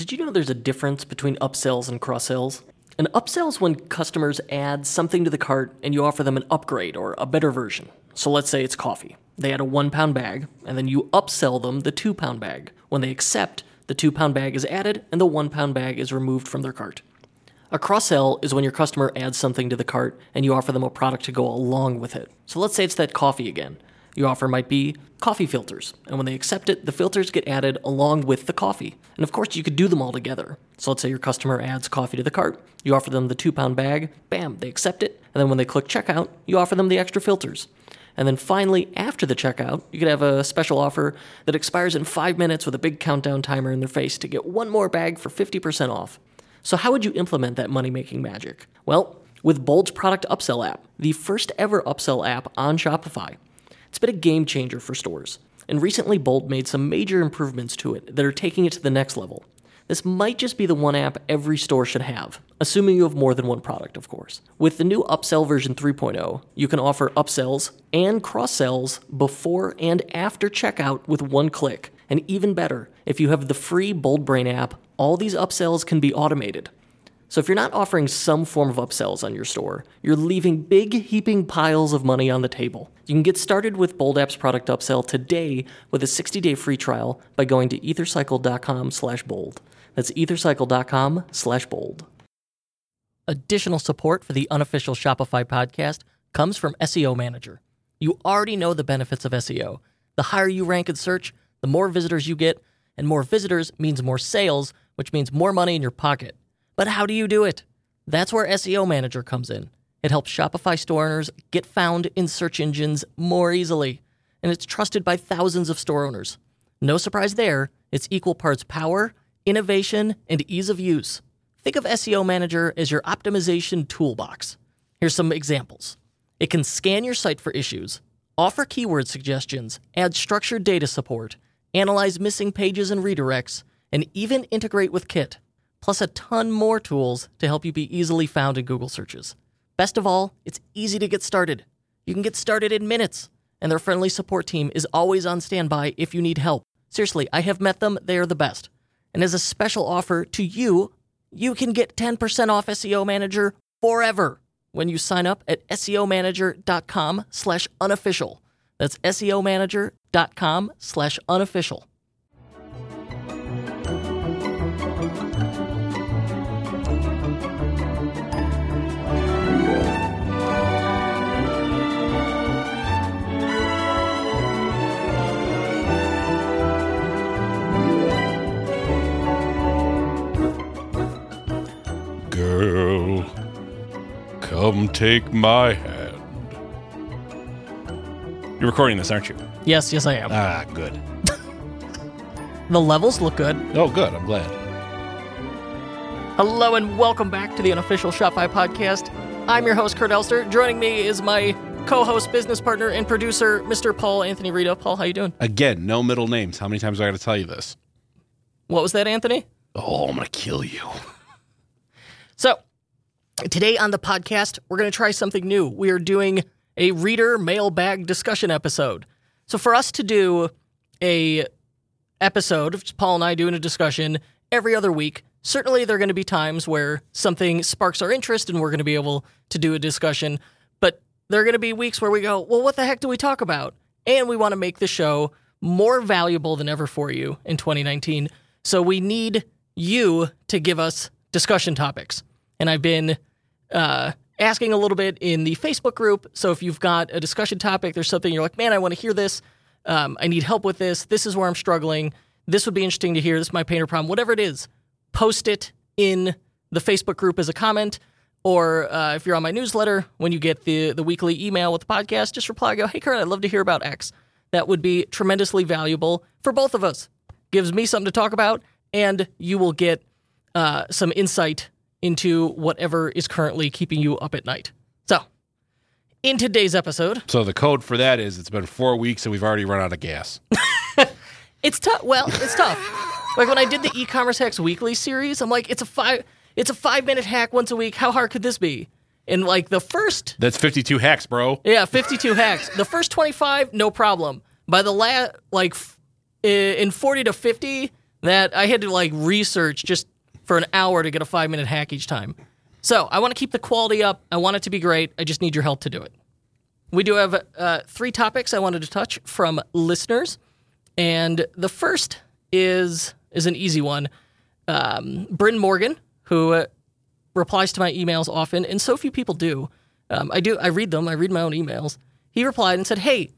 Did you know there's a difference between upsells and cross sells? An upsell is when customers add something to the cart and you offer them an upgrade or a better version. So let's say it's coffee. They add a one pound bag, and then you upsell them the two pound bag. When they accept, the two pound bag is added and the one pound bag is removed from their cart. A cross sell is when your customer adds something to the cart and you offer them a product to go along with it. So let's say it's that coffee again. Your offer might be coffee filters, and when they accept it, the filters get added along with the coffee. And of course, you could do them all together. So let's say your customer adds coffee to the cart, you offer them the two pound bag, bam, they accept it, and then when they click checkout, you offer them the extra filters. And then finally, after the checkout, you could have a special offer that expires in five minutes with a big countdown timer in their face to get one more bag for 50% off. So, how would you implement that money making magic? Well, with Bold's product upsell app, the first ever upsell app on Shopify. It's been a game changer for stores, and recently Bold made some major improvements to it that are taking it to the next level. This might just be the one app every store should have, assuming you have more than one product, of course. With the new upsell version 3.0, you can offer upsells and cross sells before and after checkout with one click. And even better, if you have the free Bold Brain app, all these upsells can be automated. So if you're not offering some form of upsells on your store, you're leaving big heaping piles of money on the table. You can get started with Bold App's product upsell today with a 60-day free trial by going to ethercycle.com/bold. That's ethercycle.com/bold. Additional support for the unofficial Shopify podcast comes from SEO Manager. You already know the benefits of SEO. The higher you rank in search, the more visitors you get, and more visitors means more sales, which means more money in your pocket. But how do you do it? That's where SEO Manager comes in. It helps Shopify store owners get found in search engines more easily, and it's trusted by thousands of store owners. No surprise there, it's equal parts power, innovation, and ease of use. Think of SEO Manager as your optimization toolbox. Here's some examples it can scan your site for issues, offer keyword suggestions, add structured data support, analyze missing pages and redirects, and even integrate with Kit plus a ton more tools to help you be easily found in Google searches. Best of all, it's easy to get started. You can get started in minutes, and their friendly support team is always on standby if you need help. Seriously, I have met them, they are the best. And as a special offer to you, you can get 10% off SEO Manager forever when you sign up at SEOmanager.com slash unofficial. That's SEOmanager.com slash unofficial. Come take my hand. You're recording this, aren't you? Yes, yes, I am. Ah, good. The levels look good. Oh, good. I'm glad. Hello and welcome back to the unofficial Shopify podcast. I'm your host, Kurt Elster. Joining me is my co-host, business partner, and producer, Mr. Paul Anthony Reda. Paul, how you doing? Again, no middle names. How many times do I got to tell you this? What was that, Anthony? Oh, I'm gonna kill you. So, today on the podcast, we're going to try something new. We are doing a reader mailbag discussion episode. So, for us to do a episode of Paul and I doing a discussion every other week, certainly there are going to be times where something sparks our interest and we're going to be able to do a discussion. But there are going to be weeks where we go, well, what the heck do we talk about? And we want to make the show more valuable than ever for you in 2019. So we need you to give us discussion topics. And I've been uh, asking a little bit in the Facebook group. So if you've got a discussion topic, there's something you're like, man, I want to hear this. Um, I need help with this. This is where I'm struggling. This would be interesting to hear. This is my painter problem. Whatever it is, post it in the Facebook group as a comment. Or uh, if you're on my newsletter, when you get the, the weekly email with the podcast, just reply, go, hey, Kurt, I'd love to hear about X. That would be tremendously valuable for both of us. Gives me something to talk about, and you will get uh, some insight into whatever is currently keeping you up at night. So, in today's episode, So the code for that is it's been four weeks and we've already run out of gas. it's tough. Well, it's tough. like when I did the e-commerce hacks weekly series, I'm like, it's a five, it's a five minute hack once a week. How hard could this be? And like the first, That's 52 hacks, bro. yeah, 52 hacks. The first 25, no problem. By the last, like f- in 40 to 50, that I had to like research just for an hour to get a five minute hack each time. So I want to keep the quality up. I want it to be great. I just need your help to do it. We do have uh, three topics I wanted to touch from listeners, and the first is is an easy one. Um, Bryn Morgan, who uh, replies to my emails often, and so few people do. Um, I do. I read them. I read my own emails. He replied and said, "Hey,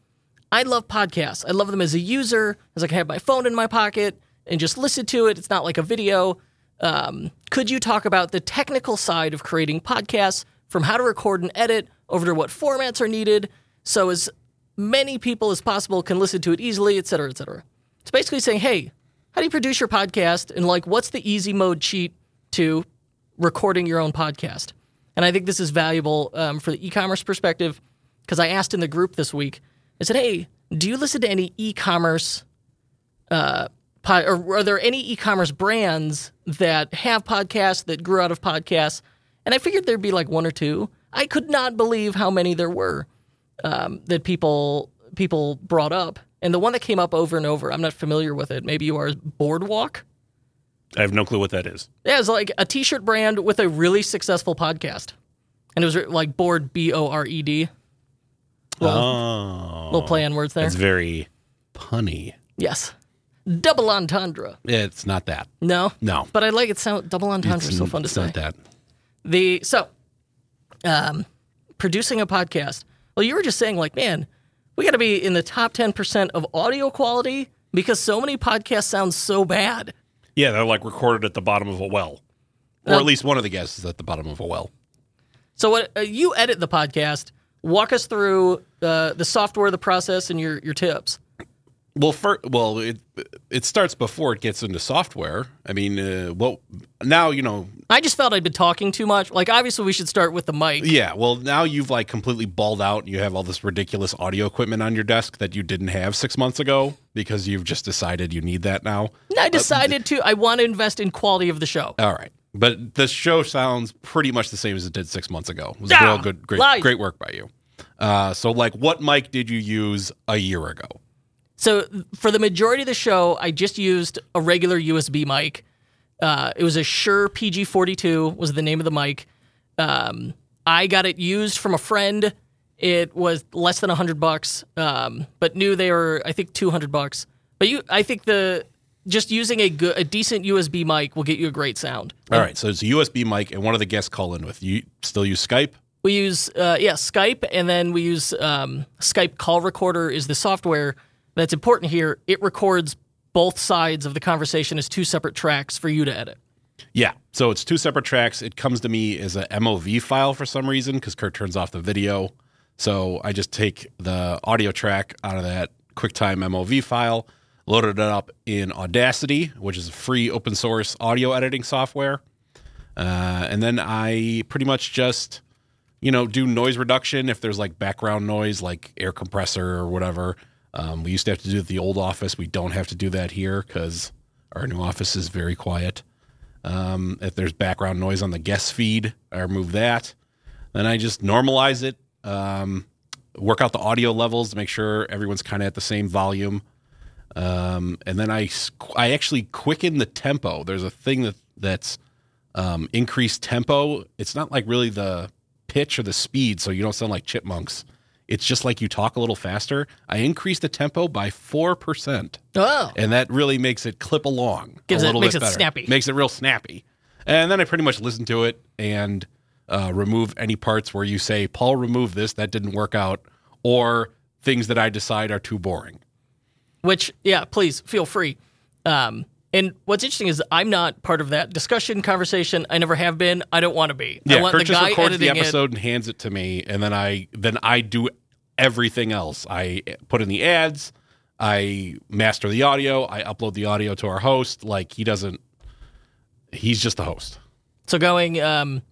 I love podcasts. I love them as a user, as I can have my phone in my pocket and just listen to it. It's not like a video. Um, could you talk about the technical side of creating podcasts, from how to record and edit over to what formats are needed, so as many people as possible can listen to it easily, et cetera, et cetera? It's basically saying, hey, how do you produce your podcast, and like, what's the easy mode cheat to recording your own podcast? And I think this is valuable um, for the e-commerce perspective because I asked in the group this week. I said, "Hey, do you listen to any e-commerce uh, pod, or are there any e-commerce brands that have podcasts that grew out of podcasts?" And I figured there'd be like one or two. I could not believe how many there were um, that people people brought up. And the one that came up over and over, I'm not familiar with it. Maybe you are. BoredWalk. I have no clue what that is. Yeah, it's like a t-shirt brand with a really successful podcast, and it was like board B O R E D. Little, oh, little play on words there. It's very punny. Yes, double entendre. It's not that. No, No. but I like it. Sound double entendre is so fun to it's say. not that. The so, um, producing a podcast. Well, you were just saying like, man, we got to be in the top ten percent of audio quality because so many podcasts sound so bad. Yeah, they're like recorded at the bottom of a well. Or Um, at least one of the guests is at the bottom of a well. So, what uh, you edit the podcast? Walk us through uh, the software, the process, and your your tips. Well, for, well, it it starts before it gets into software. I mean, uh, well, now you know. I just felt I'd been talking too much. Like, obviously, we should start with the mic. Yeah, well, now you've like completely balled out. You have all this ridiculous audio equipment on your desk that you didn't have six months ago because you've just decided you need that now. And I decided to. I want to invest in quality of the show. All right, but the show sounds pretty much the same as it did six months ago. It was Ah, real good, great, lies. great work by you. Uh, so, like, what mic did you use a year ago? So for the majority of the show, I just used a regular USB mic. Uh, it was a Shure PG42 was the name of the mic. Um, I got it used from a friend. It was less than hundred bucks, um, but knew they were I think two hundred bucks. But you, I think the just using a good, a decent USB mic will get you a great sound. All right, so it's a USB mic, and one of the guests call in with you. Still use Skype? We use uh, yeah Skype, and then we use um, Skype Call Recorder is the software that's important here. It records both sides of the conversation as two separate tracks for you to edit. Yeah. So it's two separate tracks. It comes to me as a MOV file for some reason because Kurt turns off the video. So I just take the audio track out of that QuickTime MOV file, loaded it up in Audacity, which is a free open source audio editing software. Uh, and then I pretty much just, you know, do noise reduction if there's like background noise, like air compressor or whatever. Um, we used to have to do it at the old office. We don't have to do that here because our new office is very quiet. Um, if there's background noise on the guest feed, I remove that. Then I just normalize it, um, work out the audio levels to make sure everyone's kind of at the same volume. Um, and then I, I actually quicken the tempo. There's a thing that that's um, increased tempo. It's not like really the pitch or the speed, so you don't sound like chipmunks. It's just like you talk a little faster. I increase the tempo by four percent Oh, and that really makes it clip along Gives a it- makes bit it better. snappy. Makes it real snappy. And then I pretty much listen to it and uh, remove any parts where you say, "Paul, remove this. That didn't work out," or things that I decide are too boring. which yeah, please feel free. Um, and what's interesting is I'm not part of that discussion conversation. I never have been. I don't want to be. I Yeah, want Kurt the just guy records the editing it. episode and hands it to me, and then I then I do everything else. I put in the ads. I master the audio. I upload the audio to our host. Like he doesn't. He's just the host. So going um,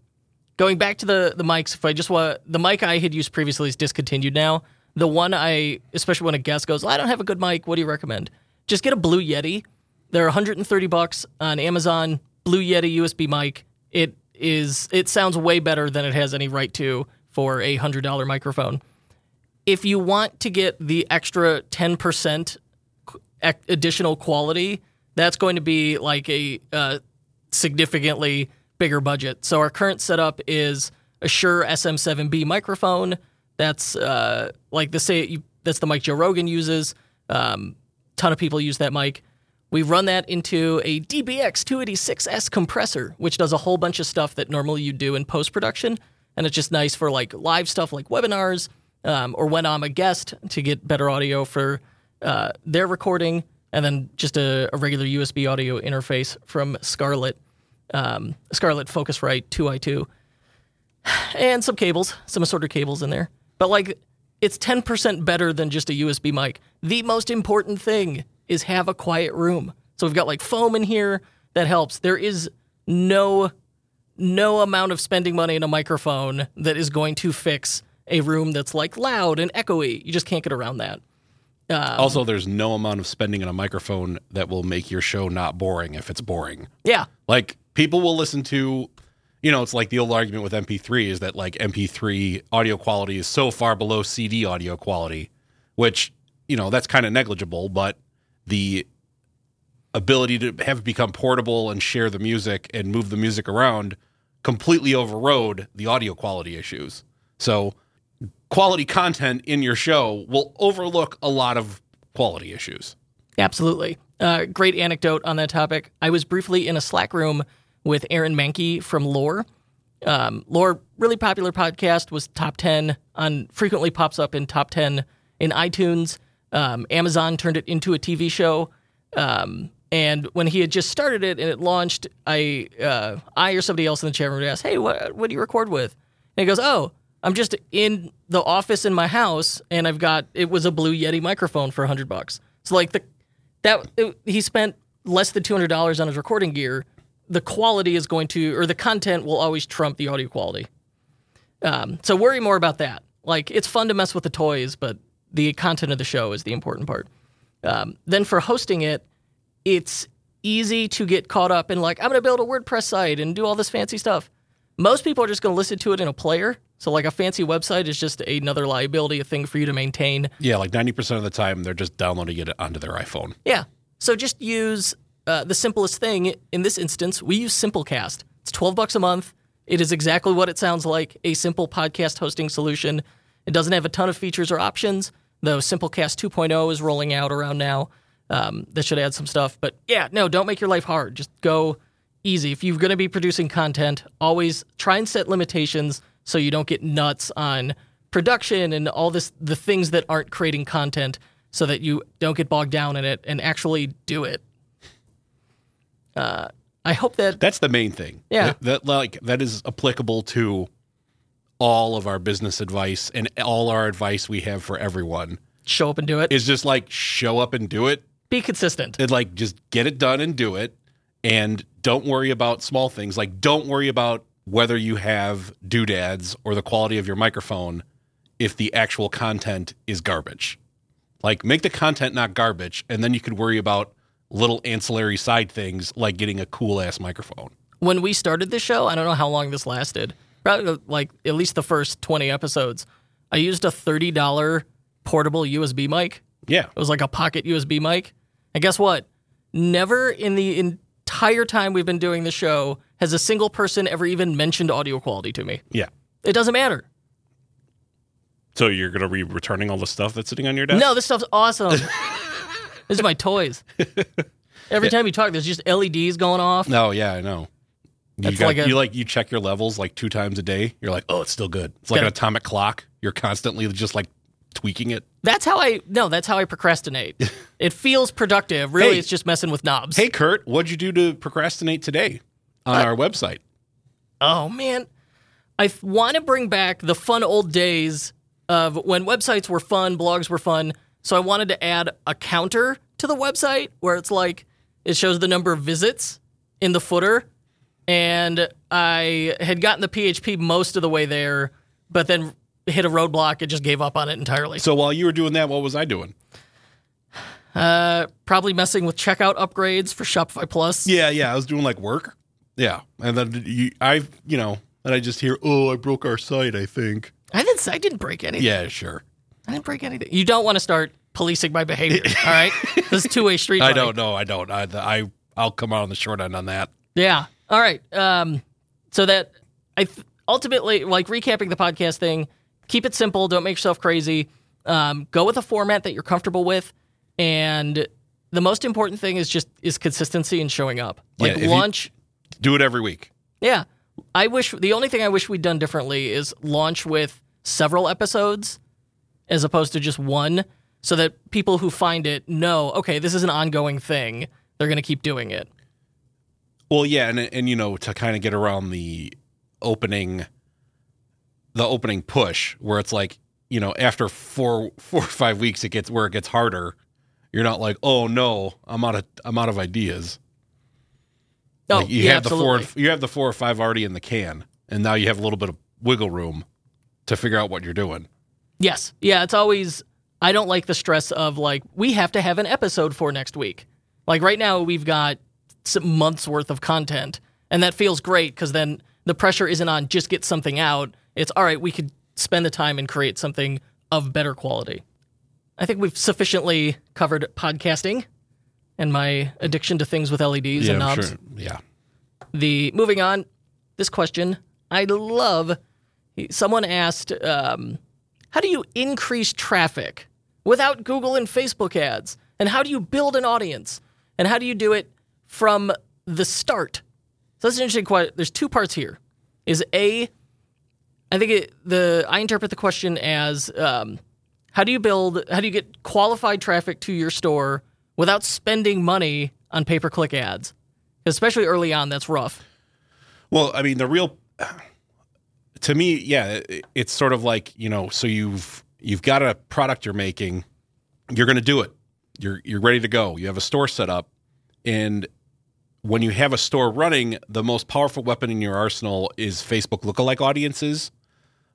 going back to the the mics, if I just want the mic I had used previously is discontinued now. The one I, especially when a guest goes, I don't have a good mic. What do you recommend? Just get a Blue Yeti. They're 130 bucks on Amazon. Blue Yeti USB mic. It is. It sounds way better than it has any right to for a hundred dollar microphone. If you want to get the extra 10 percent additional quality, That's going to be like a uh, significantly bigger budget. So our current setup is a Shure SM7B microphone. That's uh, like the say that's the mic Joe Rogan uses. Um, ton of people use that mic. We run that into a DBX 286S compressor, which does a whole bunch of stuff that normally you do in post production, and it's just nice for like live stuff like webinars um, or when I'm a guest to get better audio for uh, their recording, and then just a, a, regular USB audio interface from Scarlett, um, Scarlett Focusrite 2i2, and some cables, some assorted cables in there. But like, it's 10% better than just a USB mic. The most important thing is have a quiet room. So we've got like foam in here that helps. There is no no amount of spending money in a microphone that is going to fix a room that's like loud and echoey. You just can't get around that. Um, also, there's no amount of spending on a microphone that will make your show not boring if it's boring. Yeah. Like people will listen to, you know, it's like the old argument with MP3 is that like MP3 audio quality is so far below CD audio quality, which, you know, that's kind of negligible, but the ability to have become portable and share the music and move the music around completely overrode the audio quality issues. So quality content in your show will overlook a lot of quality issues. Absolutely. Uh, great anecdote on that topic. I was briefly in a Slack room with Aaron Mahnke from Lore. Um, Lore, really popular podcast, was top 10 on, frequently pops up in top 10 in iTunes. Um, Amazon turned it into a TV show. Um, and when he had just started it and it launched, I, uh, I or somebody else in the chat room asked, "Hey, what, what do you record with?" And he goes, "Oh, I'm just in the office in my house, and I've got it was a Blue Yeti microphone for hundred bucks. So like the that it, he spent less than two hundred dollars on his recording gear. The quality is going to, or the content will always trump the audio quality. Um, so worry more about that. Like it's fun to mess with the toys, but the content of the show is the important part. Um, then for hosting it, it's easy to get caught up in like I'm going to build a WordPress site and do all this fancy stuff. Most people are just going to listen to it in a player so like a fancy website is just another liability, a thing for you to maintain. Yeah, like 90% of the time they're just downloading it onto their iPhone. Yeah. So just use uh, the simplest thing. In this instance, we use Simplecast. It's 12 bucks a month. It is exactly what it sounds like, a simple podcast hosting solution. It doesn't have a ton of features or options, though Simplecast 2.0 is rolling out around now. Um, that should add some stuff. But yeah, no, don't make your life hard. Just go easy. If you're going to be producing content, always try and set limitations so you don't get nuts on production and all this the things that aren't creating content so that you don't get bogged down in it and actually do it. Uh, I hope that that's the main thing. Yeah, that, that like that is applicable to all of our business advice and all our advice we have for everyone. Show up and do it. Is just like show up and do it. Be consistent. And like just get it done and do it. And don't worry about small things. Like don't worry about whether you have doodads or the quality of your microphone if the actual content is garbage. Like make the content not garbage, and then you could worry about little ancillary side things like getting a cool ass microphone. When we started the show, I don't know how long this lasted. Probably like at least the first 20 episodes. I used a $30 portable USB mic. Yeah. It was like a pocket USB mic. And guess what? Never in the entire time we've been doing the show has a single person ever even mentioned audio quality to me. Yeah. It doesn't matter. So you're going to be returning all the stuff that's sitting on your desk? No, this stuff's awesome. this is my toys. Every time you talk, there's just LEDs going off. No, yeah, I know. You, got, like a, you like you check your levels like two times a day. You're like, oh, it's still good. It's like an atomic clock. You're constantly just like tweaking it. That's how I no. That's how I procrastinate. it feels productive. Really, hey, it's just messing with knobs. Hey, Kurt, what'd you do to procrastinate today? on uh, our website. Oh man, I want to bring back the fun old days of when websites were fun, blogs were fun. So I wanted to add a counter to the website where it's like it shows the number of visits in the footer. And I had gotten the PHP most of the way there, but then hit a roadblock and just gave up on it entirely. So while you were doing that, what was I doing? Uh, probably messing with checkout upgrades for Shopify Plus. Yeah, yeah, I was doing like work. Yeah, and then you, I, you know, and I just hear, "Oh, I broke our site." I think I didn't. I didn't break anything. Yeah, sure. I didn't break anything. You don't want to start policing my behavior. All right, this is two way street. I don't know. I don't. I, I I'll come out on the short end on that. Yeah. All right. Um, so that I th- ultimately like recapping the podcast thing. Keep it simple. Don't make yourself crazy. Um, go with a format that you're comfortable with, and the most important thing is just is consistency and showing up. Like Yeah, launch. Do it every week. Yeah. I wish the only thing I wish we'd done differently is launch with several episodes as opposed to just one so that people who find it know, okay, this is an ongoing thing. They're going to keep doing it. Well, yeah, and and you know to kind of get around the opening, the opening push where it's like you know after four four or five weeks it gets where it gets harder. You're not like, oh no, I'm out of I'm out of ideas. Oh, Like, you yeah, have the absolutely. four you have the four or five already in the can, and now you have a little bit of wiggle room to figure out what you're doing. Yes. Yeah, it's always I don't like the stress of like we have to have an episode for next week. Like right now we've got months worth of content and that feels great cuz then the pressure isn't on just get something out. It's all right, we could spend the time and create something of better quality. I think we've sufficiently covered podcasting and my addiction to things with LEDs and knobs. sure. Yeah. The moving on, this question I love. Someone asked, um, "How do you increase traffic without Google and Facebook ads? And how do you build an audience? And how do you do it from the start?" So that's an interesting question. There's two parts here. Is a, I think it, the I interpret the question as, um, how do you build? How do you get qualified traffic to your store without spending money on pay per click ads? Especially early on, that's rough. Well, I mean, the real to me, yeah, it- it's sort of like you know, so you've you've got a product you're making, you're going to do it. You're you're ready to go. You have a store set up, and when you have a store running, the most powerful weapon in your arsenal is Facebook lookalike audiences.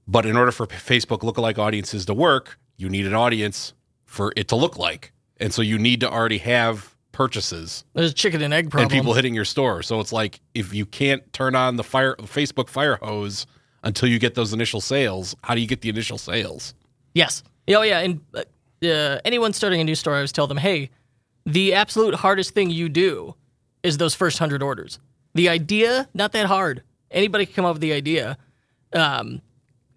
But in order for Facebook lookalike audiences to work, you need an audience for it to look like, and so you need to already have purchases There's a chicken and egg problem. and people hitting your store. So it's like if you can't turn on the fire Facebook fire hose until you get those initial sales, how do you get the initial sales? yes. Oh yeah. And uh, uh, anyone starting a new store, I always tell them, hey, the absolute hardest thing you do is those first hundred orders. The idea, not that hard. Anybody can come up with the idea. Um,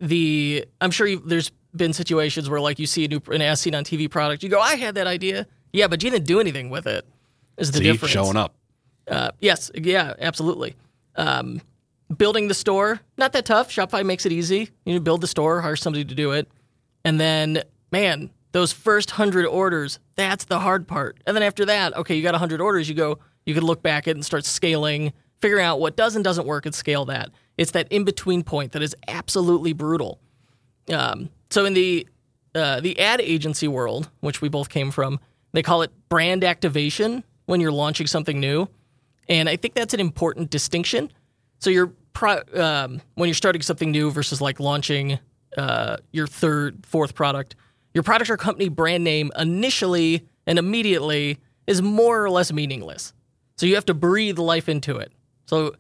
the I'm sure you, there's been situations where like you see a new an as seen on TV product, you go, I had that idea. Yeah, but you didn't do anything with it. Is the See, difference? showing up. Uh, yes, yeah, absolutely. Um, building the store, not that tough. Shopify makes it easy. You know, build the store, hire somebody to do it, and then, man, those first hundred orders, that's the hard part. And then after that, okay, you got hundred orders. You go, you can look back at it and start scaling, figuring out what does and doesn't work, and scale that. It's that in between point that is absolutely brutal. Um, so in the uh, the ad agency world, which we both came from, they call it brand activation when you're launching something new, and I think that's an important distinction. So you're pro- um, when you're starting something new versus like launching uh, your third, fourth product, your product or company brand name initially and immediately is more or less meaningless. So you have to breathe life into it. So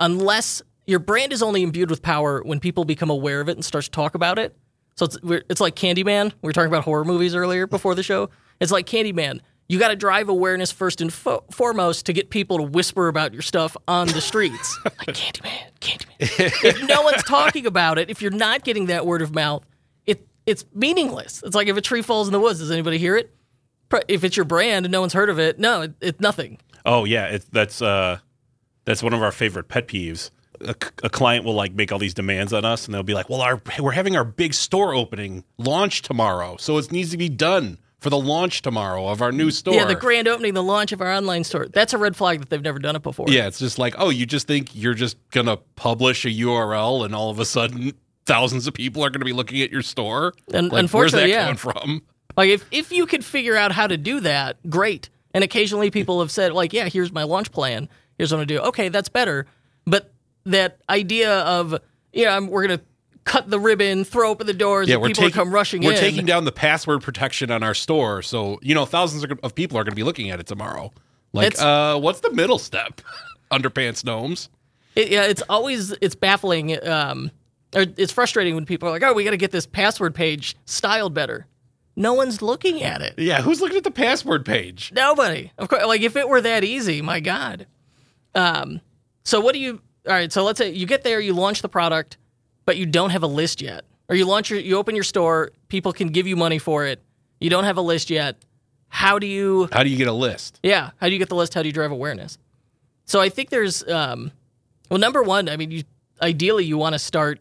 unless your brand is only imbued with power when people become aware of it and start to talk about it. So it's we're, it's like Candyman. We were talking about horror movies earlier before the show. It's like Candyman. You got to drive awareness first and fo- foremost to get people to whisper about your stuff on the streets. like Candyman, Candyman. if no one's talking about it, if you're not getting that word of mouth, it it's meaningless. It's like if a tree falls in the woods, does anybody hear it? If it's your brand and no one's heard of it, no, it, it's nothing. Oh yeah, it, that's uh, that's one of our favorite pet peeves. A, a client will like make all these demands on us, and they'll be like, "Well, our we're having our big store opening launch tomorrow, so it needs to be done for the launch tomorrow of our new store." Yeah, the grand opening, the launch of our online store. That's a red flag that they've never done it before. Yeah, it's just like, oh, you just think you're just gonna publish a URL, and all of a sudden, thousands of people are gonna be looking at your store. And like, unfortunately, where's that yeah. coming from? Like if if you could figure out how to do that, great. And occasionally people have said like, yeah, here's my launch plan. Here's what I'm gonna do. Okay, that's better. But that idea of yeah, I'm, we're gonna cut the ribbon, throw open the doors, Yeah, and we're people taking come rushing in. we're taking down the password protection on our store, so you know thousands of people are gonna be looking at it tomorrow. Like, uh, what's the middle step? Underpants gnomes. It, yeah, it's always it's baffling. Um, or it's frustrating when people are like, "Oh, we got to get this password page styled better." No one's looking at it. Yeah, who's looking at the password page? Nobody. Of course, like if it were that easy, my God. Um, so what do you? All right. So let's say you get there, you launch the product, but you don't have a list yet, or you launch your, you open your store, people can give you money for it. You don't have a list yet. How do you? How do you get a list? Yeah. How do you get the list? How do you drive awareness? So I think there's, um, well, number one, I mean, you ideally you want to start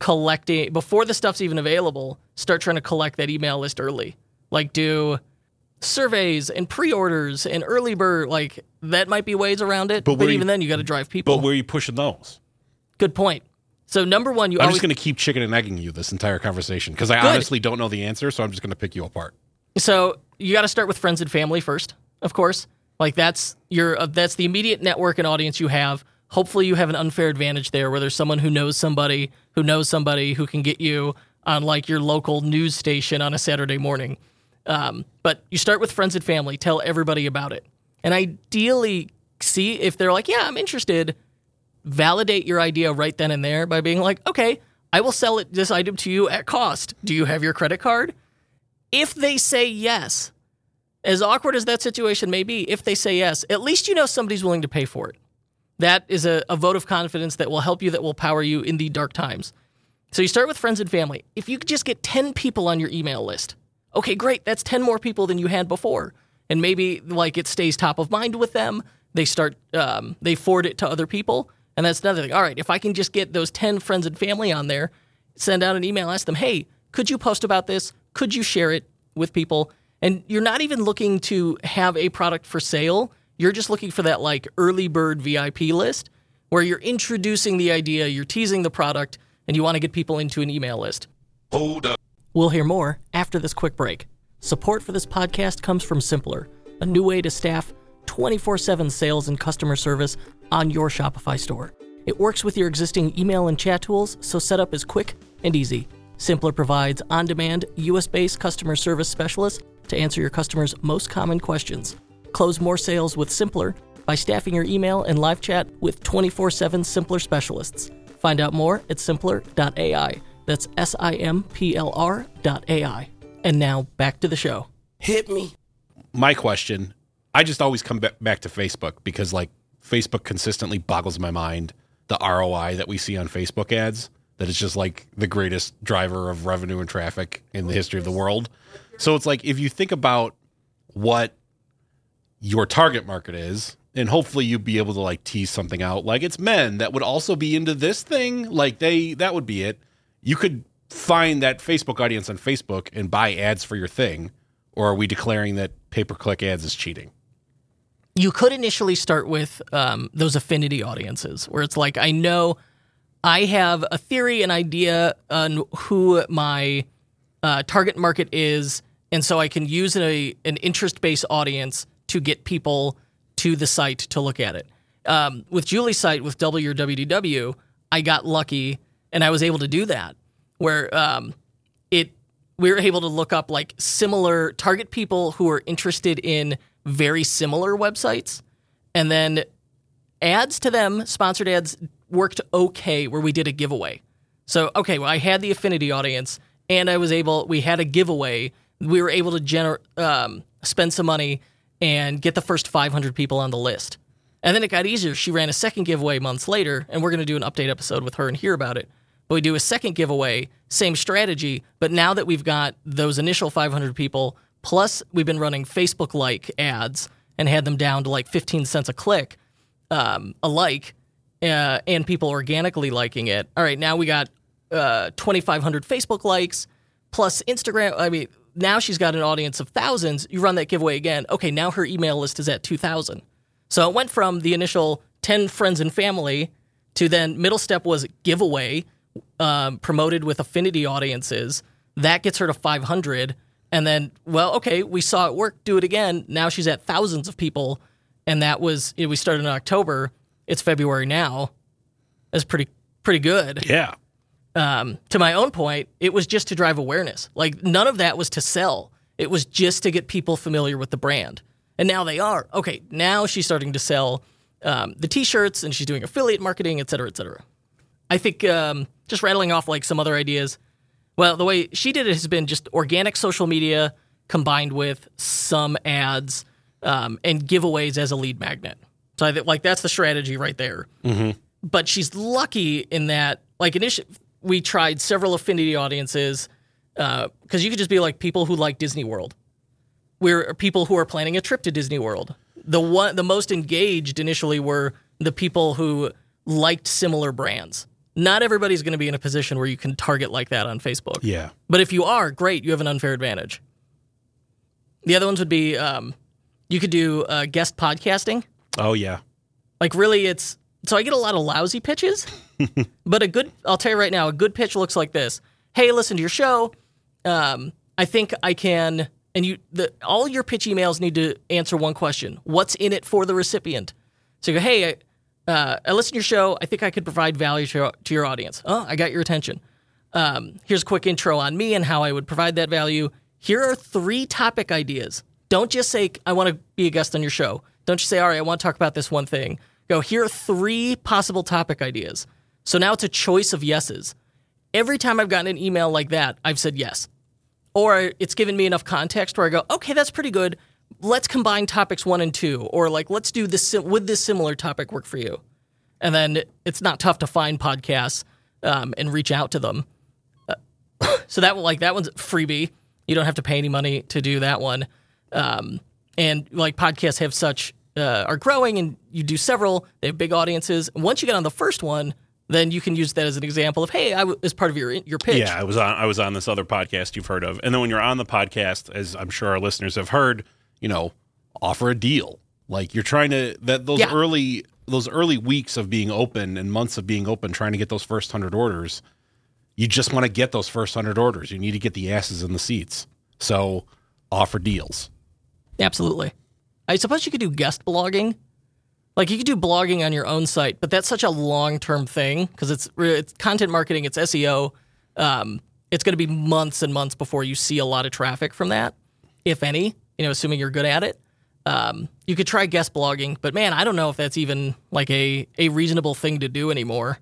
collecting before the stuff's even available. Start trying to collect that email list early. Like do surveys and pre-orders and early bird. Like that might be ways around it. But But, where you- even then, you got to drive people. But where are you pushing those? Good point. So number one, you I'm always just going to keep chicken and egging you this entire conversation because I Good. honestly don't know the answer, so I'm just going to pick you apart. So you got to start with friends and family first, of course. Like that's your uh, that's the immediate network and audience you have. Hopefully, you have an unfair advantage there, where there's someone who knows somebody who knows somebody who can get you on like your local news station on a Saturday morning. Um, but you start with friends and family. Tell everybody about it, and ideally see if they're like, "Yeah, I'm interested." Validate your idea right then and there by being like, "Okay, I will sell it this item to you at cost. Do you have your credit card?" if they say yes, as awkward as that situation may be, if they say yes, at least you know somebody's willing to pay for it. That is a, a vote of confidence that will help you, that will power you in the dark times. So you start with friends and family. If you could just get 10 people on your email list, okay, great. That's 10 more people than you had before. And maybe like it stays top of mind with them. They start, um, they forward it to other people. And that's another thing. All right, if I can just get those 10 friends and family on there, send out an email, ask them, hey, could you post about this? Could you share it with people? And you're not even looking to have a product for sale. You're just looking for that like early bird VIP list where you're introducing the idea, you're teasing the product, and you want to get people into an email list. Hold up. We'll hear more after this quick break. Support for this podcast comes from Simplr, a new way to staff 24 7 sales and customer service on your Shopify store. It works with your existing email and chat tools, so setup is quick and easy. Simplr provides on demand, US based customer service specialists to answer your customers' most common questions. Close more sales with Simplr by staffing your email and live chat with 24 7 Simplr specialists. Find out more at simplr.ai. That's S I M P L R dot AI. And now back to the show. Hit me. My question, I just always come back to Facebook because like Facebook consistently boggles my mind the ROI that we see on Facebook ads. That it's just like the greatest driver of revenue and traffic in the history of the world. So it's like if you think about what your target market is, and hopefully you'd be able to like tease something out like it's men that would also be into this thing. Like they that would be it. You could find that Facebook audience on Facebook and buy ads for your thing. Or are we declaring that pay per click ads is cheating? You could initially start with um, those affinity audiences where it's like, I know I have a theory, an idea on who my uh, target market is, and so I can use a, an interest based audience to get people to the site to look at it. Um, with Julie's site, with W Your WDW, I got lucky and I was able to do that where um, it we were able to look up like similar target people who are interested in very similar websites. And then ads to them sponsored ads worked okay where we did a giveaway. So okay well i had the affinity audience and i was able we had a giveaway. We were able to gener- um, spend some money and get the first 500 people on the list and then it got easier she ran a second giveaway months later and we're going to do an update episode with her and hear about it but we do a second giveaway, same strategy. But now that we've got those initial 500 people, plus we've been running Facebook like ads and had them down to like 15 cents a click, um, a like, uh, and people organically liking it. All right, now we got uh, 2,500 Facebook likes plus Instagram. I mean, now she's got an audience of thousands. You run that giveaway again. Okay, now her email list is at 2,000. So it went from the initial 10 friends and family to then middle step was giveaway um, promoted with affinity audiences. That gets her to 500. And then, well, okay, we saw it work. Do it again. Now she's at thousands of people. And that was, you know, we started in October. It's February now. That's pretty, pretty good. Yeah. Um, to my own point, it was just to drive awareness. Like none of that was to sell. It was just to get people familiar with the brand. And now they are. Okay, now she's starting to sell um, the t-shirts and she's doing affiliate marketing, et cetera, et cetera. I think um, just rattling off like some other ideas. Well, the way she did it has been just organic social media combined with some ads um, and giveaways as a lead magnet. So I think like that's the strategy right there. Mm-hmm. But she's lucky in that like initially we tried several affinity audiences because you could just be like people who like Disney World. We're people who are planning a trip to Disney World. The one the most engaged initially were the people who liked similar brands. Not everybody's going to be in a position where you can target like that on Facebook. Yeah. But if you are, great, you have an unfair advantage. The other ones would be um, you could do uh, guest podcasting. Oh yeah. Like really, it's so I get a lot of lousy pitches, but a good I'll tell you right now, a good pitch looks like this. Hey, listen to your show. Um, I think I can, and you the all your pitch emails need to answer one question: What's in it for the recipient? So you go, hey, I, uh, I listen to your show. I think I could provide value to your, to your audience. Oh, I got your attention. Um, here's a quick intro on me and how I would provide that value. Here are three topic ideas. Don't just say, I want to be a guest on your show. Don't just say, all right, I want to talk about this one thing. Go, here are three possible topic ideas. So now it's a choice of yeses. Every time I've gotten an email like that, I've said yes. Or it's given me enough context where I go, okay, that's pretty good. Let's combine topics one and two. Or like, let's do this, would this similar topic work for you? And then it's not tough to find podcasts um, and reach out to them. Uh, so that like that one's freebie. You don't have to pay any money to do that one. Um, and like podcasts have such uh, are growing, and you do several. They have big audiences. And once you get on the first one, then you can use that as an example of, hey, I w- as part of your your pitch. Yeah, I was on I was on this other podcast you've heard of, and then when you're on the podcast, as I'm sure our listeners have heard, you know, offer a deal. Like you're trying to that those Yeah. early those early weeks of being open and months of being open, trying to get those first hundred orders. You just want to get those first hundred orders. You need to get the asses in the seats. So offer deals. Absolutely. I suppose you could do guest blogging. Like you could do blogging on your own site, but that's such a long term thing because it's it's content marketing, it's SEO. Um, it's going to be months and months before you see a lot of traffic from that, if any. You know, assuming you're good at it. Um, you could try guest blogging, but man, I don't know if that's even like a a reasonable thing to do anymore.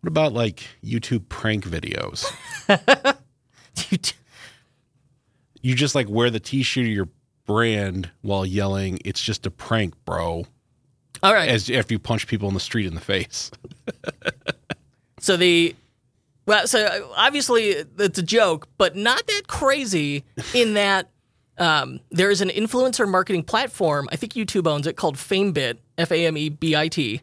What about like YouTube prank videos? You just like wear the t-shirt of your brand while yelling, "It's just a prank, bro." All right. As after you punch people in the street in the face. So the well, so obviously it's a joke, but not that crazy in that um, there is an influencer marketing platform. I think YouTube owns it called FameBit, F A M E B I T.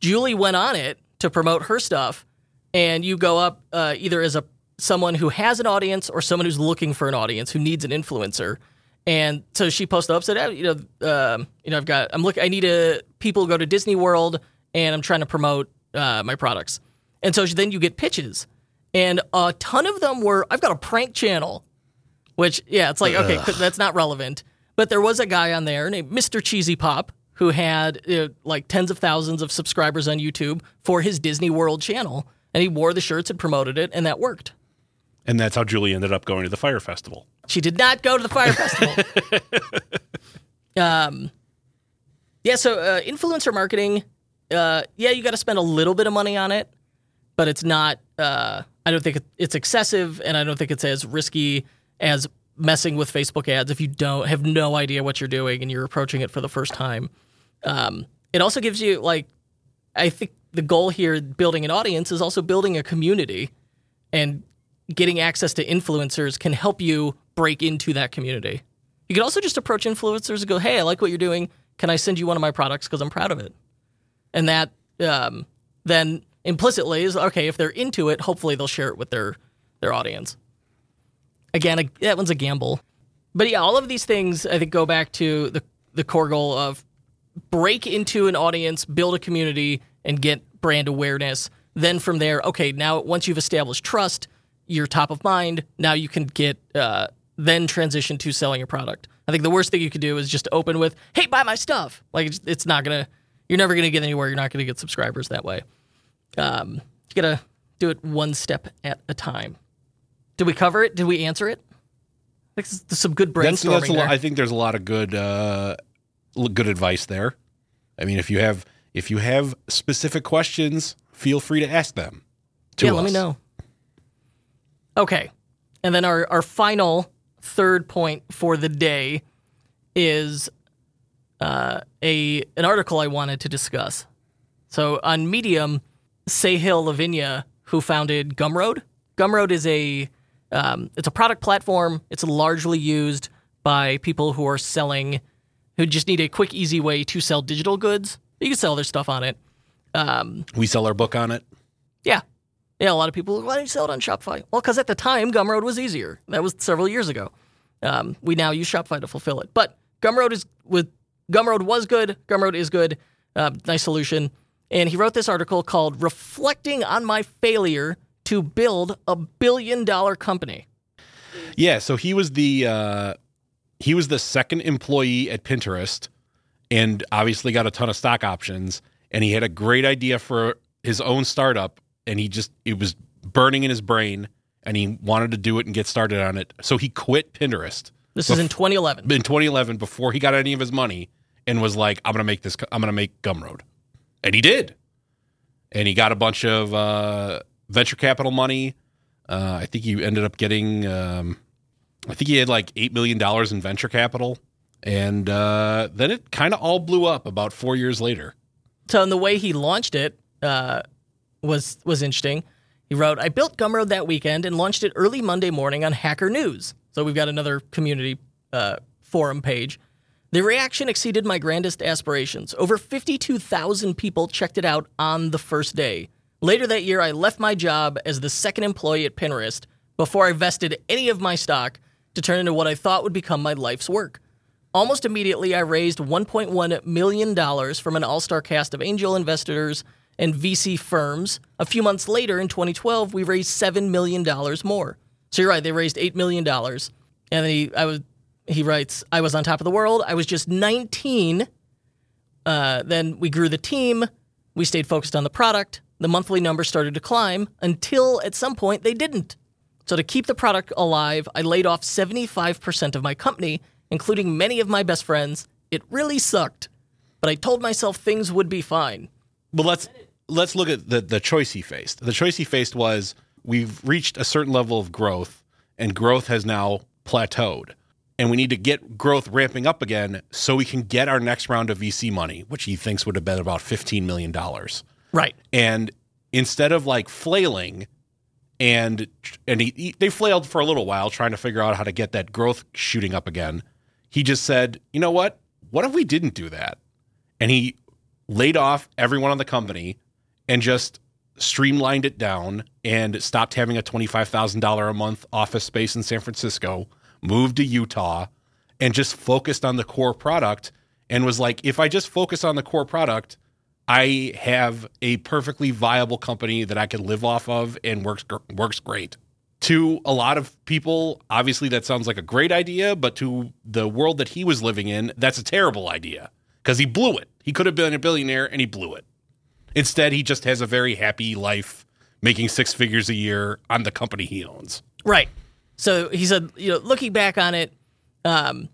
Julie went on it to promote her stuff, and you go up uh, either as a someone who has an audience or someone who's looking for an audience who needs an influencer. And so she posted up, said, "Oh, you know, um, you know, I've got, I'm looking, I need a people go to Disney World, and I'm trying to promote uh, my products." And so then you get pitches, and a ton of them were, "I've got a prank channel," which, yeah, it's like, okay, that's not relevant. But there was a guy on there named Mr. Cheesy Pop who had uh, like tens of thousands of subscribers on YouTube for his Disney World channel, and he wore the shirts and promoted it, and that worked. And that's how Julie ended up going to the Fyre festival. She did not go to the Fyre festival. um, yeah, so uh, influencer marketing, uh, yeah, you got to spend a little bit of money on it, but it's not. Uh, I don't think it's excessive, and I don't think it's as risky as messing with Facebook ads if you don't have no idea what you're doing and you're approaching it for the first time. Um, it also gives you like, I think the goal here, building an audience, is also building a community, and getting access to influencers can help you break into that community. You can also just approach influencers and go, "Hey, I like what you're doing. Can I send you one of my products because I'm proud of it?" And that um, then implicitly is okay. If they're into it, hopefully they'll share it with their their audience. Again, a, that one's a gamble, but yeah, all of these things I think go back to the the core goal of break into an audience, build a community, and get brand awareness. Then from there, okay, now once you've established trust, you're top of mind. Now you can get uh, then transition to selling your product. I think the worst thing you could do is just open with, "Hey, buy my stuff." Like it's, it's not gonna, you're never gonna get anywhere. You're not gonna get subscribers that way. Um, you gotta do it one step at a time. Did we cover it? Did we answer it? I think there's some good brainstorming that's a there. lot, I think there's a lot of good uh, good advice there. I mean, if you have if you have specific questions, feel free to ask them. To yeah, let me us. know. Okay. And then our, our final third point for the day is uh, a an article I wanted to discuss. So on Medium, Sahil Lavingia, who founded Gumroad. Gumroad is a um, it's a product platform. It's largely used by people who are selling, who just need a quick, easy way to sell digital goods. You can sell their stuff on it. We sell our book on it. Yeah. Yeah, a lot of people, why don't you sell it on Shopify? Well, because at the time, Gumroad was easier. That was several years ago. Um, we now use Shopify to fulfill it. But Gumroad is with Gumroad was good. Gumroad is good. Uh, nice solution. And he wrote this article called "Reflecting on My Failure to Build a Billion Dollar Company." Yeah, so he was the uh, he was the second employee at Pinterest, and obviously got a ton of stock options. And he had a great idea for his own startup, and he just it was burning in his brain, and he wanted to do it and get started on it. So he quit Pinterest This is in 2011. in 2011 before he got any of his money, and was like, "I'm gonna make this. I'm gonna make Gumroad," and he did. And he got a bunch of uh, venture capital money. Uh, I think he ended up getting. Um, I think he had like eight million dollars in venture capital, and uh, then it kind of all blew up about four years later. So, in the way he launched it uh, was was interesting. He wrote, "I built Gumroad that weekend and launched it early Monday morning on Hacker News." So we've got another community uh, forum page. The reaction exceeded my grandest aspirations. Over 52,000 people checked it out on the first day. Later that year, I left my job as the second employee at Pinterest before I vested any of my stock to turn into what I thought would become my life's work. Almost immediately, I raised $1.1 million from an all star cast of angel investors and VC firms. A few months later, in 2012, we raised $7 million more. So you're right, they raised $8 million. And then he, I was, he writes, I was on top of the world. I was just 19. Uh, then we grew the team. We stayed focused on the product. The monthly numbers started to climb until at some point they didn't. So, to keep the product alive, I laid off 75% of my company, including many of my best friends. It really sucked, but I told myself things would be fine. Well, let's let's look at the the choice he faced. The choice he faced was we've reached a certain level of growth, and growth has now plateaued, and we need to get growth ramping up again so we can get our next round of VC money, which he thinks would have been about fifteen million dollars. Right. And instead of like flailing, and and he, he, they flailed for a little while trying to figure out how to get that growth shooting up again. He just said, you know what? What if we didn't do that? And he laid off everyone on the company and just streamlined it down and stopped having a $25,000 a month office space in San Francisco, moved to Utah, and just focused on the core product and was like, if I just focus on the core product, I have a perfectly viable company that I can live off of and works works great. To a lot of people, obviously that sounds like a great idea, but to the world that he was living in, that's a terrible idea because he blew it. He could have been a billionaire and he blew it. Instead, he just has a very happy life making six figures a year on the company he owns. Right. So he said, you know, looking back on it, um,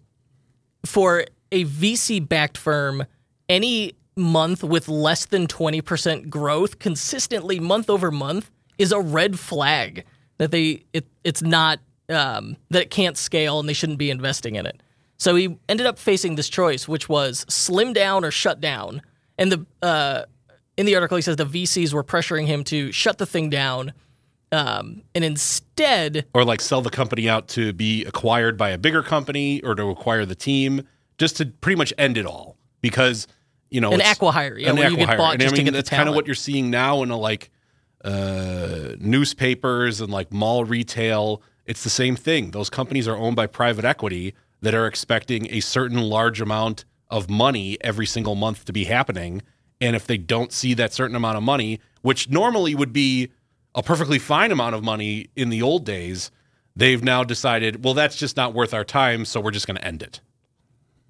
for a VC backed firm, any month with less than 20% growth consistently month over month is a red flag that they it, it's not um, that it can't scale and they shouldn't be investing in it. So he ended up facing this choice, which was slim down or shut down. And the uh, in the article, he says the VCs were pressuring him to shut the thing down, um, and instead, Or like sell the company out to be acquired by a bigger company or to acquire the team, just to pretty much end it all. Because, you know, an acquihire, yeah, an where you get acquihire. bought And just I mean, to get that's kind of what you're seeing now in a, like uh, newspapers and like mall retail. It's the same thing. Those companies are owned by private equity that are expecting a certain large amount of money every single month to be happening. And if they don't see that certain amount of money, which normally would be a perfectly fine amount of money in the old days, they've now decided, well, that's just not worth our time, so we're just going to end it.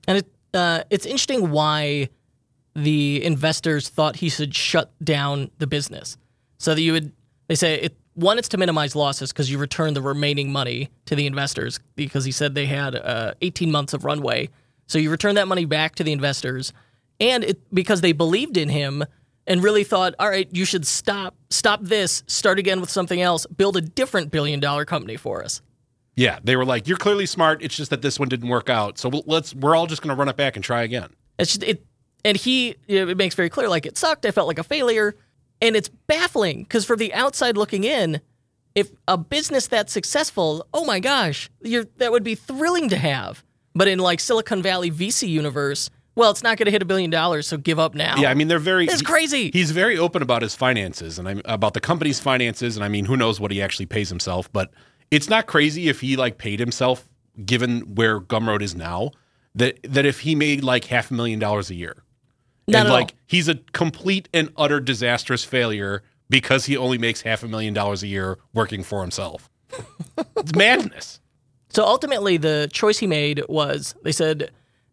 And it, uh, it's interesting why the investors thought he should shut down the business. So that you would, they say, it, one, it's to minimize losses because you return the remaining money to the investors because he said they had uh, 18 months of runway. So you return that money back to the investors. And it, because they believed in him, and really thought, all right, you should stop, stop this, start again with something else, build a different billion dollar company for us. Yeah, they were like, "You're clearly smart. It's just that this one didn't work out. So we'll- let's we're all just going to run it back and try again." It's just, it, and he you know, it makes very clear like it sucked. I felt like a failure, and it's baffling because from the outside looking in, if a business that's successful, oh my gosh, you're, that would be thrilling to have. But in like Silicon Valley VC universe, well, it's not going to hit a billion dollars, so give up now. Yeah, I mean they're very It's crazy. He's very open about his finances and I'm about the company's finances and I mean who knows what he actually pays himself, but it's not crazy if he like paid himself given where Gumroad is now that that if he made like half a million dollars a year. Not and like all. he's a complete and utter disastrous failure because he only makes half a million dollars a year working for himself. it's madness. So ultimately, the choice he made was they said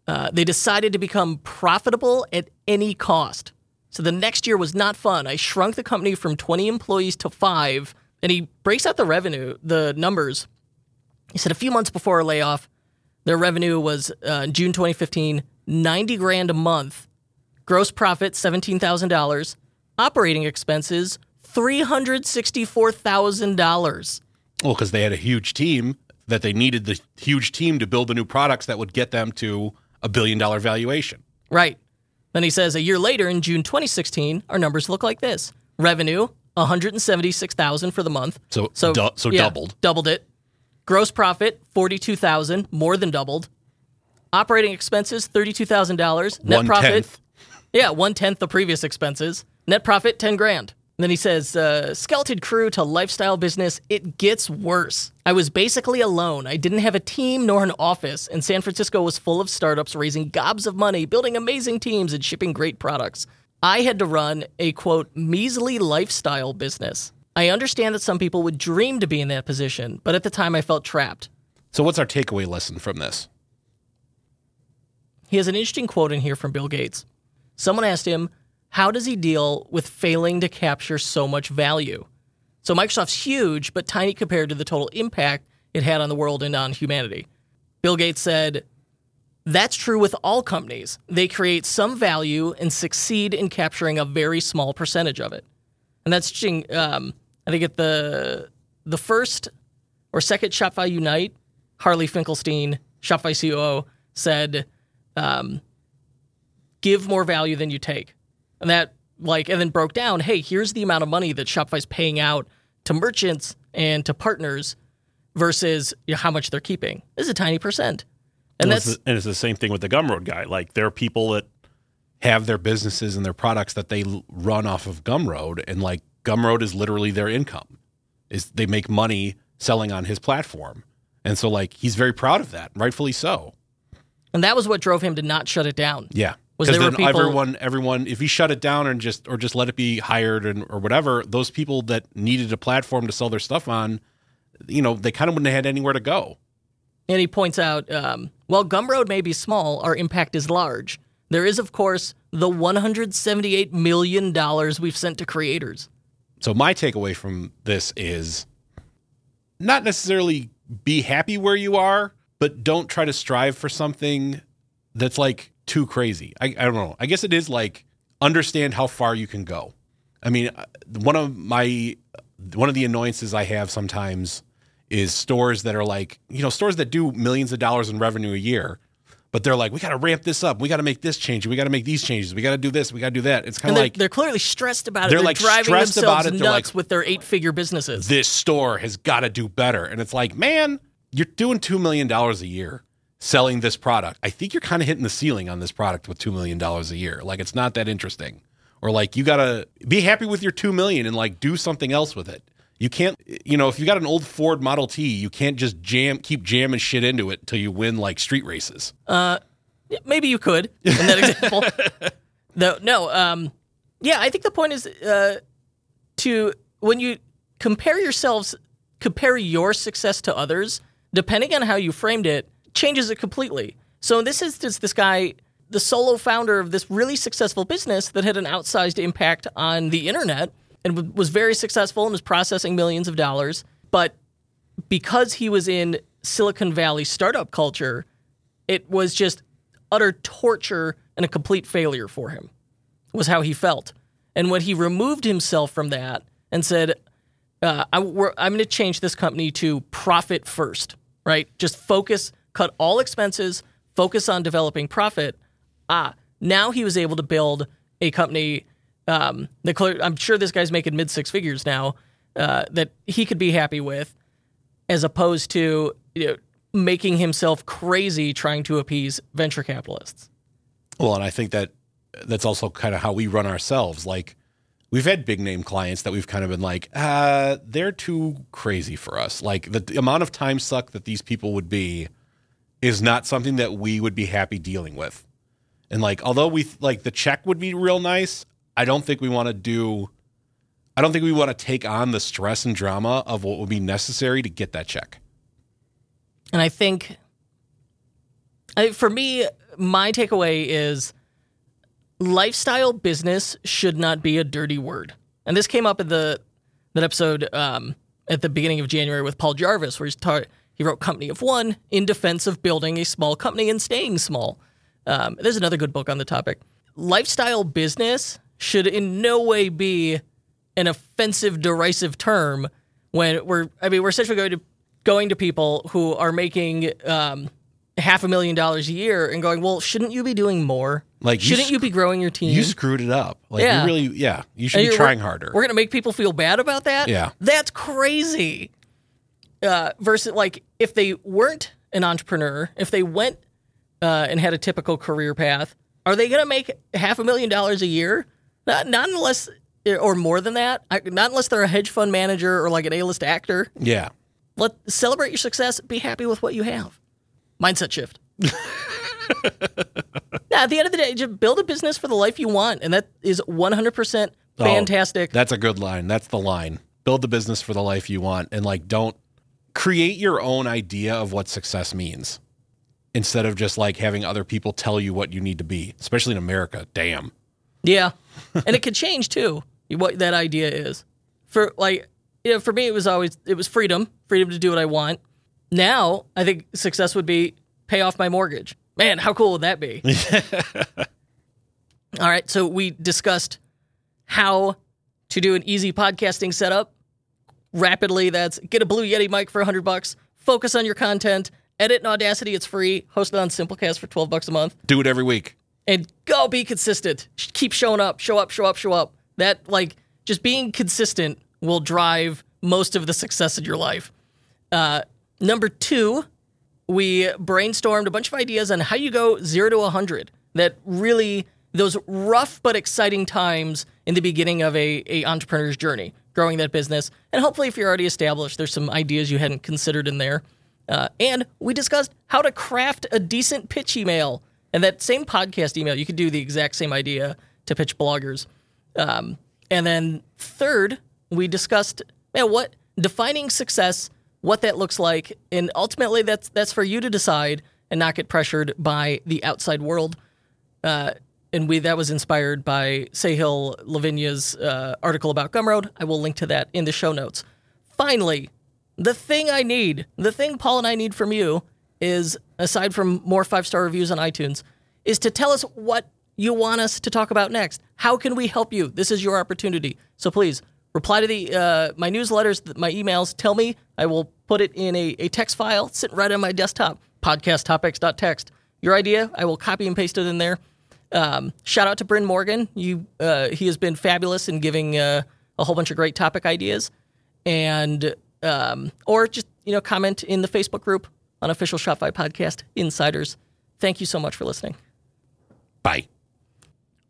uh, they decided to become profitable at any cost. So the next year was not fun. I shrunk the company from 20 employees to five, and he breaks out the revenue, the numbers. He said a few months before our layoff, their revenue was uh, June 2015, 90 grand a month, gross profit $17,000, operating expenses $364,000. Well, because they had a huge team that they needed the huge team to build the new products that would get them to a billion dollar valuation. Right. Then he says a year later in June 2016, our numbers look like this. Revenue 176,000 for the month. So- so du- so yeah, doubled. Doubled it. Gross profit 42,000, more than doubled. Operating expenses $32,000. Net One profit tenth. yeah, one tenth the previous expenses. Net profit, 10 grand. And then he says, uh, skeleton crew to lifestyle business, it gets worse. I was basically alone. I didn't have a team nor an office, and San Francisco was full of startups raising gobs of money, building amazing teams, and shipping great products. I had to run a quote, measly lifestyle business. I understand that some people would dream to be in that position, but at the time I felt trapped. So, what's our takeaway lesson from this? He has an interesting quote in here from Bill Gates. Someone asked him, How does he deal with failing to capture so much value? So Microsoft's huge, but tiny compared to the total impact it had on the world and on humanity. Bill Gates said, That's true with all companies. They create some value and succeed in capturing a very small percentage of it. And that's interesting. Um, I think at the the first or second Shopify Unite, Harley Finkelstein, Shopify COO, said, um, give more value than you take. And that, like, and then broke down, hey, here's the amount of money that Shopify's paying out to merchants and to partners versus you know, how much they're keeping. This is a tiny percent. And Well, that's, it's the- and it's the same thing with the Gumroad guy. Like there are people that Have their businesses and their products that they run off of Gumroad, and like Gumroad is literally their income. Is they make money selling on his platform, and so like he's very proud of that, rightfully so. and that was what drove him to not shut it down. Yeah. Was Because there then people- everyone, everyone, if he shut it down and just or just let it be hired and or whatever, those people that needed a platform to sell their stuff on, you know, they kind of wouldn't have had anywhere to go. And he points out, um, while Gumroad may be small, our impact is large. There is, of course, the $178 million we've sent to creators. So my takeaway from this is not necessarily be happy where you are, but don't try to strive for something that's like too crazy. I, I don't know. I guess it is like understand how far you can go. I mean, uh, one of my one of the annoyances I have sometimes is stores that are like, you know, stores that do millions of dollars in revenue a year, but they're like, we got to ramp this up. We got to make this change. We got to make these changes. We got to do this. We got to do that. It's kind of like they're clearly stressed about it. They're, They're, like, driving stressed themselves about it. They're nuts like- with their eight figure businesses. this store has got to do better. And it's like, man, you're doing $2 million a year selling this product. I think you're kind of hitting the ceiling on this product with $2 million a year. Like, it's not that interesting. Or like, you got to be happy with your 2 million and like do something else with it. You can't, you know, if you got an old Ford Model T, you can't just jam, keep jamming shit into it until you win like street races. Uh, maybe you could in that example. no, no. Um, yeah, I think the point is uh, to when you compare yourselves, compare your success to others, depending on how you framed it, changes it completely. So this is just this guy, the solo founder of this really successful business that had an outsized impact on the internet and w- was very successful and was processing millions of dollars. But because he was in Silicon Valley startup culture, it was just utter torture and a complete failure for him was how he felt And when he removed himself from that and said, uh, I, I'm going to change this company to profit first, right? Just focus, cut all expenses, focus on developing profit. Ah, now he was able to build a company. Um, I'm sure this guy's making mid six figures now uh, that he could be happy with, as opposed to you know, making himself crazy trying to appease venture capitalists. Well, and I think that that's also kind of how we run ourselves. Like we've had big name clients that we've kind of been like, uh, they're too crazy for us. Like the, the amount of time suck that these people would be is not something that we would be happy dealing with. And like, although we like the check would be real nice, I don't think we want to do. I don't think we want to take on the stress and drama of what would be necessary to get that check. And I think, I, for me, my takeaway is lifestyle business should not be a dirty word. And this came up in the that episode um, at the beginning of January with Paul Jarvis, where he's tar- he wrote "Company of One" in defense of building a small company and staying small. Um, there's another good book on the topic. Lifestyle business should in no way be an offensive, derisive term when we're. I mean, we're essentially going to going to people who are making um, half a million dollars a year and going, well, shouldn't you be doing more? Like, shouldn't sc- you be growing your team? You screwed it up. Like Yeah. you really, yeah, you should And be trying harder. We're going to make people feel bad about that? Yeah. That's crazy. Uh, versus, like, if they weren't an entrepreneur, if they went uh, and had a typical career path, are they going to make half a million dollars a year? Not, not unless, or more than that. I, not unless they're a hedge fund manager or like an A-list actor. yeah, Let celebrate your success. Be happy with what you have. Mindset shift. Now, at the end of the day, just build a business for the life you want, and that is 100% Oh, fantastic. That's a good line. That's the line. Build the business for the life you want and like don't create your own idea of what success means instead of just like having other people tell you what you need to be, especially in America. Damn. Yeah, and it could change too. What that idea is for like you know, for me, it was always it was freedom, freedom to do what I want. Now, I think success would be pay off my mortgage. Man, how cool would that be? All right, so we discussed how to do an easy podcasting setup rapidly. That's get a Blue Yeti mic for 100 bucks, focus on your content, edit in Audacity, it's free, host it on Simplecast for 12 bucks a month Do it every week. and go be consistent. Keep showing up, show up, show up, show up. That like just being consistent will drive most of the success in your life. Uh, number two, we brainstormed a bunch of ideas on how you go zero to a hundred. That really those rough but exciting times in the beginning of a, a entrepreneur's journey, growing that business, and hopefully, if you're already established, there's some ideas you hadn't considered in there. Uh, and we discussed how to craft a decent pitch email. And that same podcast email, you could do the exact same idea to pitch bloggers. Um, and then third, we discussed man, what defining success, what that looks like, and ultimately that's that's for you to decide and not get pressured by the outside world. Uh, and we that was inspired by Sahil Lavingia's uh, article about Gumroad. I will link to that in the show notes. Finally, the thing I need, the thing Paul and I need from you is, aside from more five star reviews on iTunes, is to tell us what you want us to talk about next. How can we help you? This is your opportunity. So please reply to the uh, my newsletters, my emails. Tell me. I will put it in a, a text file sitting right on my desktop. Podcasttopics.text. Your idea, I will copy and paste it in there. Um, shout out to Bryn Morgan. You, uh, he has been fabulous in giving uh, a whole bunch of great topic ideas, and um, or just you know comment in the Facebook group on official Shopify podcast insiders. Thank you so much for listening. Bye.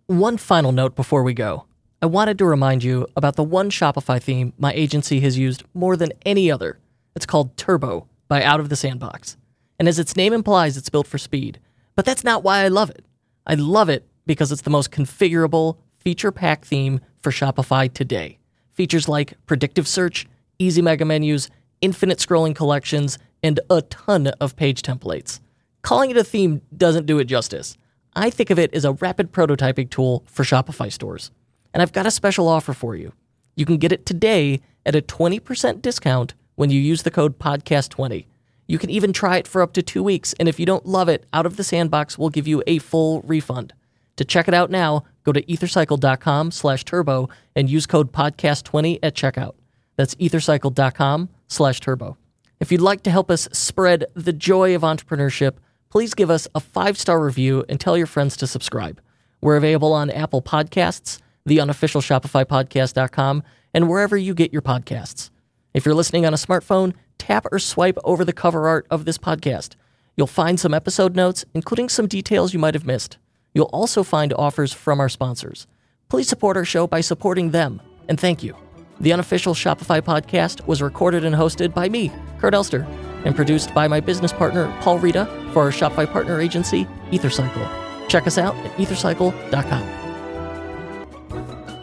One final note before we go. I wanted to remind you about the one Shopify theme my agency has used more than any other. It's called Turbo by Out of the Sandbox. And as its name implies, it's built for speed. But that's not why I love it. I love it because it's the most configurable, feature pack theme for Shopify today. Features like predictive search, easy mega menus, infinite scrolling collections, and a ton of page templates. Calling it a theme doesn't do it justice. I think of it as a rapid prototyping tool for Shopify stores. And I've got a special offer for you. You can get it today at a 20% discount when you use the code podcast20. You can even try it for up to two weeks, and if you don't love it, Out of the Sandbox will give you a full refund. To check it out now, go to ethercycle.com slash turbo and use code podcast20 at checkout. That's ethercycle.com slash turbo. If you'd like to help us spread the joy of entrepreneurship, please give us a five star review and tell your friends to subscribe. We're available on Apple Podcasts, the unofficial Shopify podcast.com, and wherever you get your podcasts. If you're listening on a smartphone, tap or swipe over the cover art of this podcast. You'll find some episode notes, including some details you might have missed. You'll also find offers from our sponsors. Please support our show by supporting them, and thank you. The unofficial Shopify podcast was recorded and hosted by me, Kurt Elster, and produced by my business partner, Paul Reda, for our Shopify partner agency, EtherCycle. Check us out at ethercycle.com.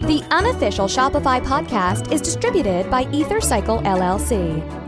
The unofficial Shopify podcast is distributed by EtherCycle LLC.